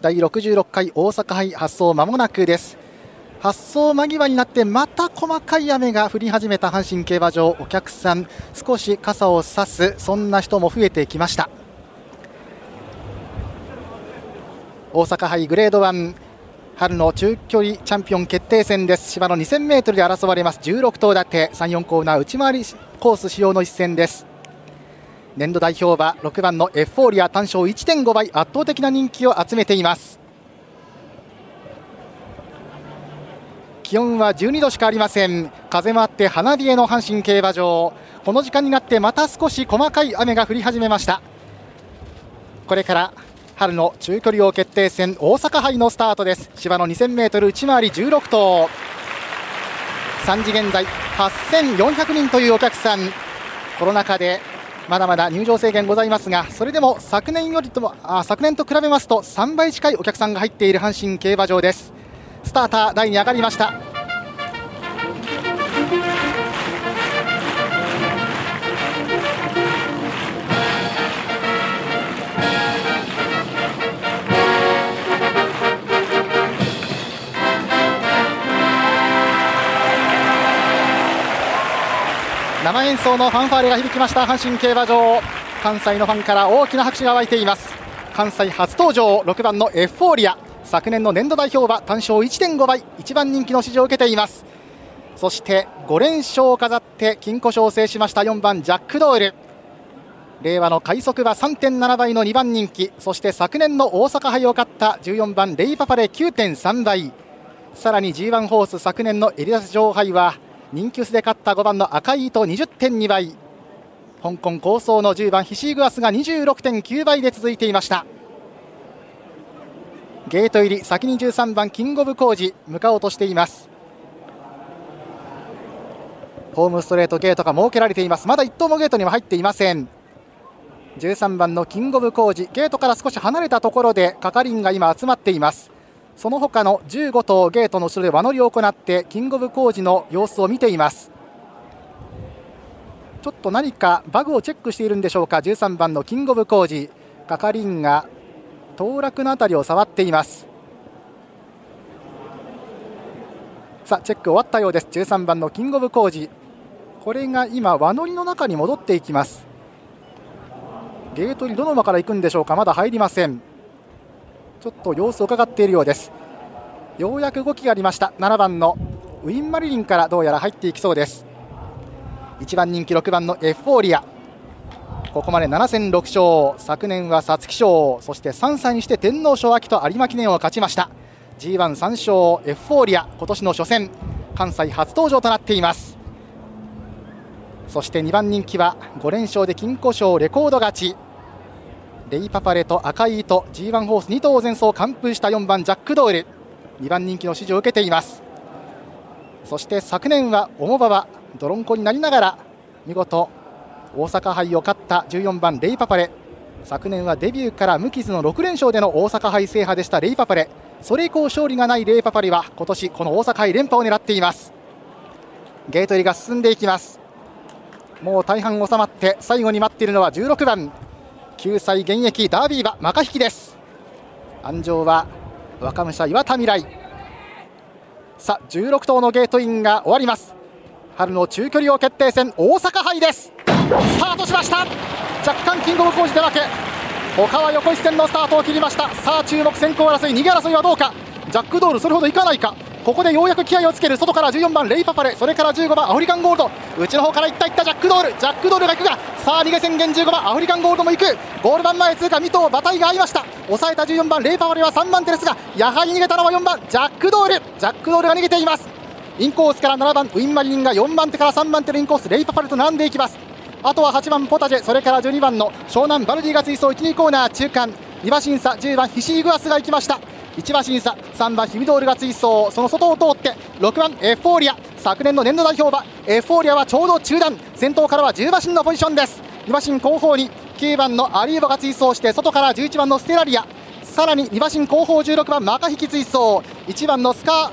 第66回大阪杯発送まもなくです。発送間際になってまた細かい雨が降り始めた阪神競馬場お客さん少し傘を差すそんな人も増えてきました。大阪杯グレード1春の中距離チャンピオン決定戦です。芝の 2000m で争われます。16頭立て34コーナー内回りコース使用の一戦です。年度代表は6番のエフフォーリア単勝1.5倍圧倒的な人気を集めています。気温は12度しかありません。風もあって花冷えの阪神競馬場。この時間になってまた少し細かい雨が降り始めました。これから春の中距離王決定戦大阪杯のスタートです。芝の 2000m 内回り16頭。3時現在8400人というお客さん。コロナ禍でまだまだ入場制限ございますがそれでも昨年よりともあ昨年と比べますと3倍近いお客さんが入っている阪神競馬場です。スターター台に上がりました。生演奏のファンファーレが響きました。阪神競馬場。関西のファンから大きな拍手が沸いています。関西初登場。6番のエフフォーリア。昨年の年度代表は単勝1.5倍。1番人気の支持を受けています。そして5連勝を飾って金庫賞を制しました。4番ジャックドール。令和の快速は3.7倍の2番人気。そして昨年の大阪杯を勝った。14番レイパパレ9.3倍。さらに G1 ホース。昨年のエリアス女王杯は人気薄で勝った5番の赤い糸20.2倍。香港高層の10番ヒシーグアスが26.9倍で続いていました。ゲート入り先に13番キングオブコージ向かおうとしています。ホームストレートゲートが設けられています。まだ1頭もゲートには入っていません。13番のキングオブコージゲートから少し離れたところで係員が今集まっています。その他の15頭ゲートの後ろで輪乗りを行ってキングオブコージの様子を見ています。ちょっと何かバグをチェックしているんでしょうか13番のキングオブコージ係員が当落の辺りを触っています。さあチェック終わったようです。13番のキングオブコージこれが今輪乗りの中に戻っていきます。ゲートにどの馬から行くんでしょうかまだ入りません。ちょっと様子を伺っているようです。ようやく動きがありました。7番のウィン・マリリンからどうやら入っていきそうです。1番人気6番のエフフォーリア。ここまで7戦6勝。昨年は皐月賞。そして3歳にして天皇賞秋と有馬記念を勝ちました。G13 勝。エフフォーリア今年の初戦。関西初登場となっています。そして2番人気は5連勝で金庫賞レコード勝ち。レイパパレと赤い糸 G1 ホース2頭前走完封した4番ジャックドール。2番人気の支持を受けています。そして昨年は重馬場泥んこになりながら見事大阪杯を勝った14番レイパパレ。昨年はデビューから無傷の6連勝での大阪杯制覇でしたレイパパレ。それ以降勝利がないレイパパレは今年この大阪杯連覇を狙っています。ゲート入りが進んでいきます。もう大半収まって最後に待っているのは16番。9歳現役ダービー馬マカ引きです。安城は若武者岩田未来。さあ16頭のゲートインが終わります。春の中距離王決定戦大阪杯です。スタートしました。若干キングオブコージで負け他は横一線のスタートを切りました。さあ注目先行争い逃げ争いはどうか。ジャックドールそれほどいかないか。ここでようやく気合をつける外から14番レイパパレ。それから15番アフリカンゴールド。内の方からいったいったジャックドール。ジャックドールが行くがさあ逃げ宣言15番アフリカンゴールドも行く。ゴール板前通過2頭馬体が合いました。抑えた14番レイパパレは3番手ですがやはり逃げたのは4番ジャックドール。ジャックドールが逃げています。インコースから7番ウィンマリンが4番手から3番手のインコースレイパパレと並んでいきます。あとは8番ポタジェ。それから12番の湘南バルディが追走1、2コーナー中間。2馬審査10番ヒシーグアスが行きました。1馬審査3番ヒミドールが追走。その外を通って6番エフフォーリア。昨年の年度代表馬エフフォーリアはちょうど中段。先頭からは10馬身のポジションです。2馬身後方に9番のアリーボが追走して外から11番のステラリア。さらに2馬身後方16番マカヒキ追走。1番のスカー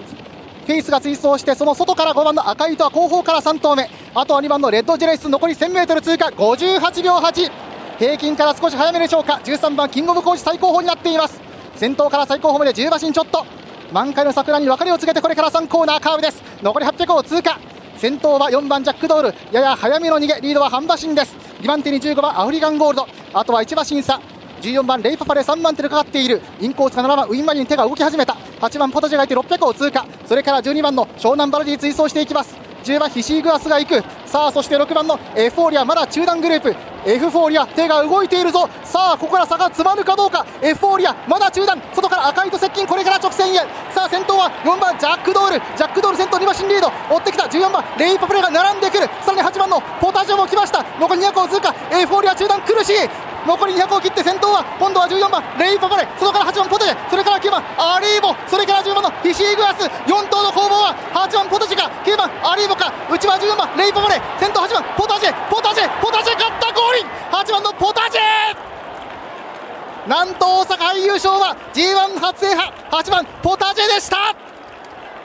フェイスが追走してその外から5番の赤い糸は後方から3頭目。あとは2番のレッドジェレス残り 1000m 通過。58秒8平均から少し早めでしょうか。13番キングオブコーチ最高峰になっています。先頭から最高峰まで10馬身ちょっと満開の桜に別れを告げてこれから3コーナーカーブです。残り800を通過。先頭は4番ジャックドール。やや早めの逃げリードは半馬身です。2番手に15番アフリカンゴールド。あとは1馬身差14番レイパパで3番手でかかっている。インコースが7番ウィンマリに手が動き始めた。8番ポタジェがいて600を通過。それから12番の湘南バルディ追走していきます。10番ヒシーグアスが行く。さあそして6番のエフォーリアまだ中段グループ。エフフォーリア手が動いているぞ。さあここから差が詰まるかどうか。エフフォーリアまだ中段外から赤いと接近。これから直線へ。さあ先頭は4番ジャックドール。ジャックドール先頭2馬身リード。追ってきた。14番レイパプレが並んでくる。さらに8番のポタジョも来ました。残り200を通過エフフォーリア中段苦しい。残り200を切って先頭は今度は14番レイパパレ。外から8番ポテジそれから9番アリーボ。それから10番のヒシーグアス。4頭の攻防は8番ポテジェか。9番アリーボか。内は14番レイパパレ。先頭8番ポタジェ。ポタジェポタジェ勝った。ゴール8番のポタジェ。なんと大阪杯優勝は G1 初制覇。8番ポタジェでした。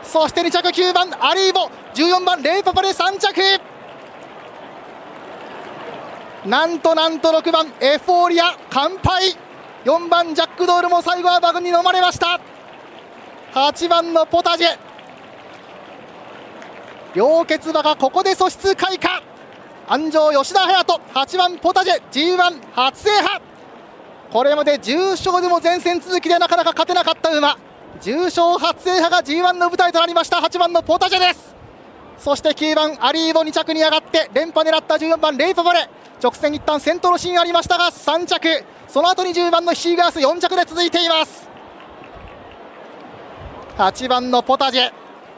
そして2着9番アリーボ。14番レイパパレ3着。なんとなんと6番エフフォーリア完敗4番ジャックドールも最後は馬群に飲まれました。8番のポタジェ。両決馬がここで素質開花。安城吉田隼人8番ポタジェ G1 初制覇。これまで重賞でも前線続きでなかなか勝てなかった馬重賞初制覇が G1 の舞台となりました8番のポタジェです。そして9番アリーボ2着に上がって連覇狙った14番レイパバレ。直線一旦先頭のシーンありましたが3着。その後に10番のヒーガース4着で続いています。8番のポタジェ。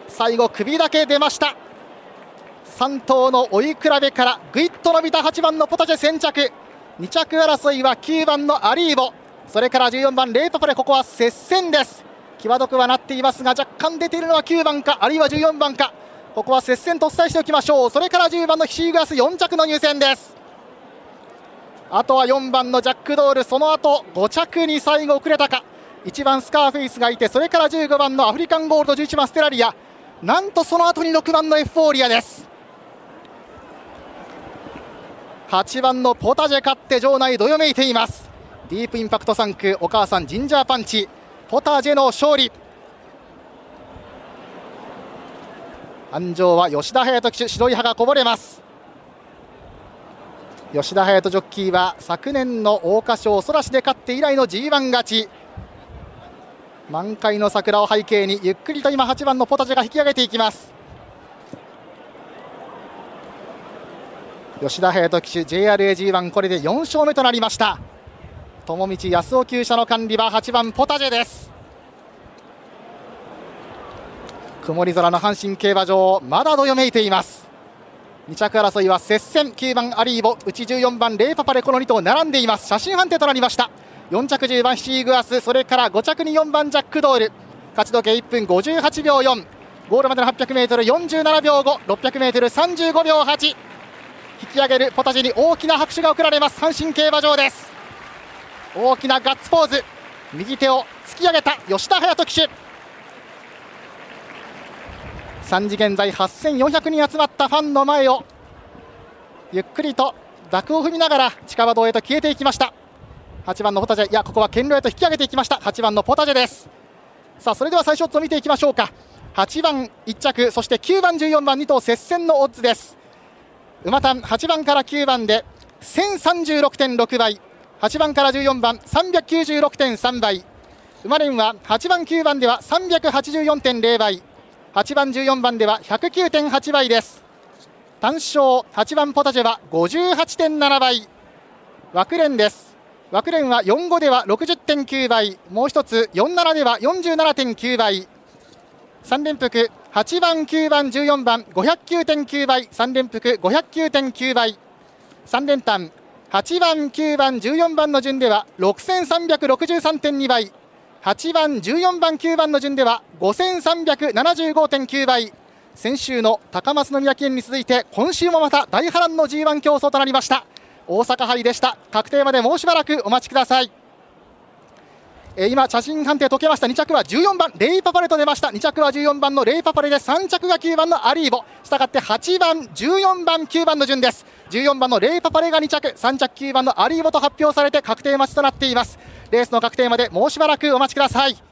最後首だけ出ました。3頭の追い比べからぐいっと伸びた8番のポタジェ先着2着争いは9番のアリーボ。それから14番レイパパレここは接戦です。際どくはなっていますが若干出ているのは9番かあるいは14番か。ここは接戦とお伝えしておきましょう。それから10番のヒシーガース4着の入線です。あとは4番のジャックドール。その後5着に最後遅れたか。1番スカーフェイスがいてそれから15番のアフリカンゴールド11番ステラリア。なんとその後に6番のエフフォーリアです。8番のポタジェ勝って場内どよめいています。ディープインパクト3区お母さんジンジャーパンチ。ポタジェの勝利。安城は吉田隼人騎手白い歯がこぼれます。吉田隼人ジョッキーは昨年の桜花賞ソラシで勝って以来の G1 勝ち。満開の桜を背景にゆっくりと今8番のポタジェが引き上げていきます。吉田隼人騎手 JRAG1 これで4勝目となりました。友道康夫厩舎の管理は8番ポタジェです。曇り空の阪神競馬場まだどよめいています。2着争いは接戦9番アリーボ内14番レイパパレこの2頭並んでいます。写真判定となりました。4着10番シーグアスそれから5着に4番ジャックドール。勝ち時計1分58秒4ゴールまでの 800m47 秒 5,600m35 秒8引き上げるポタジェに大きな拍手が送られます。阪神競馬場です。大きなガッツポーズ。右手を突き上げた吉田隼人騎手。3時現在8400人集まったファンの前をゆっくりと濁を踏みながら近場道へと消えていきました。8番のポタジェいやここは堅牢へと引き上げていきました。8番のポタジェです。さあそれでは最初と見ていきましょうか。8番1着そして9番14番2頭接戦のオッズです。馬単8番から9番で1036.6倍。8番から14番396.3倍。馬連は8番9番では384.0倍。8番14番では109.8倍です。単勝8番ポタジェは58.7倍。枠連です。枠連は45では60.9倍。もう一つ47では47.9倍。3連複8番9番14番509.9倍3連複509.9倍。3連単8番9番14番の順では6363.2倍。8番、14番、9番の順では5375.9倍。先週の高松宮記念に続いて今週もまた大波乱の G1 競争となりました。大阪杯でした。確定までもうしばらくお待ちください。え今、写真判定解けました。2着は14番レイパパレと出ました。2着は14番のレイパパレで3着が9番のアリーボ。したがって8番、14番、9番の順です。14番のレイパパレが2着。3着9番のアリーボと発表されて確定待ちとなっています。レースの確定までもうしばらくお待ちください。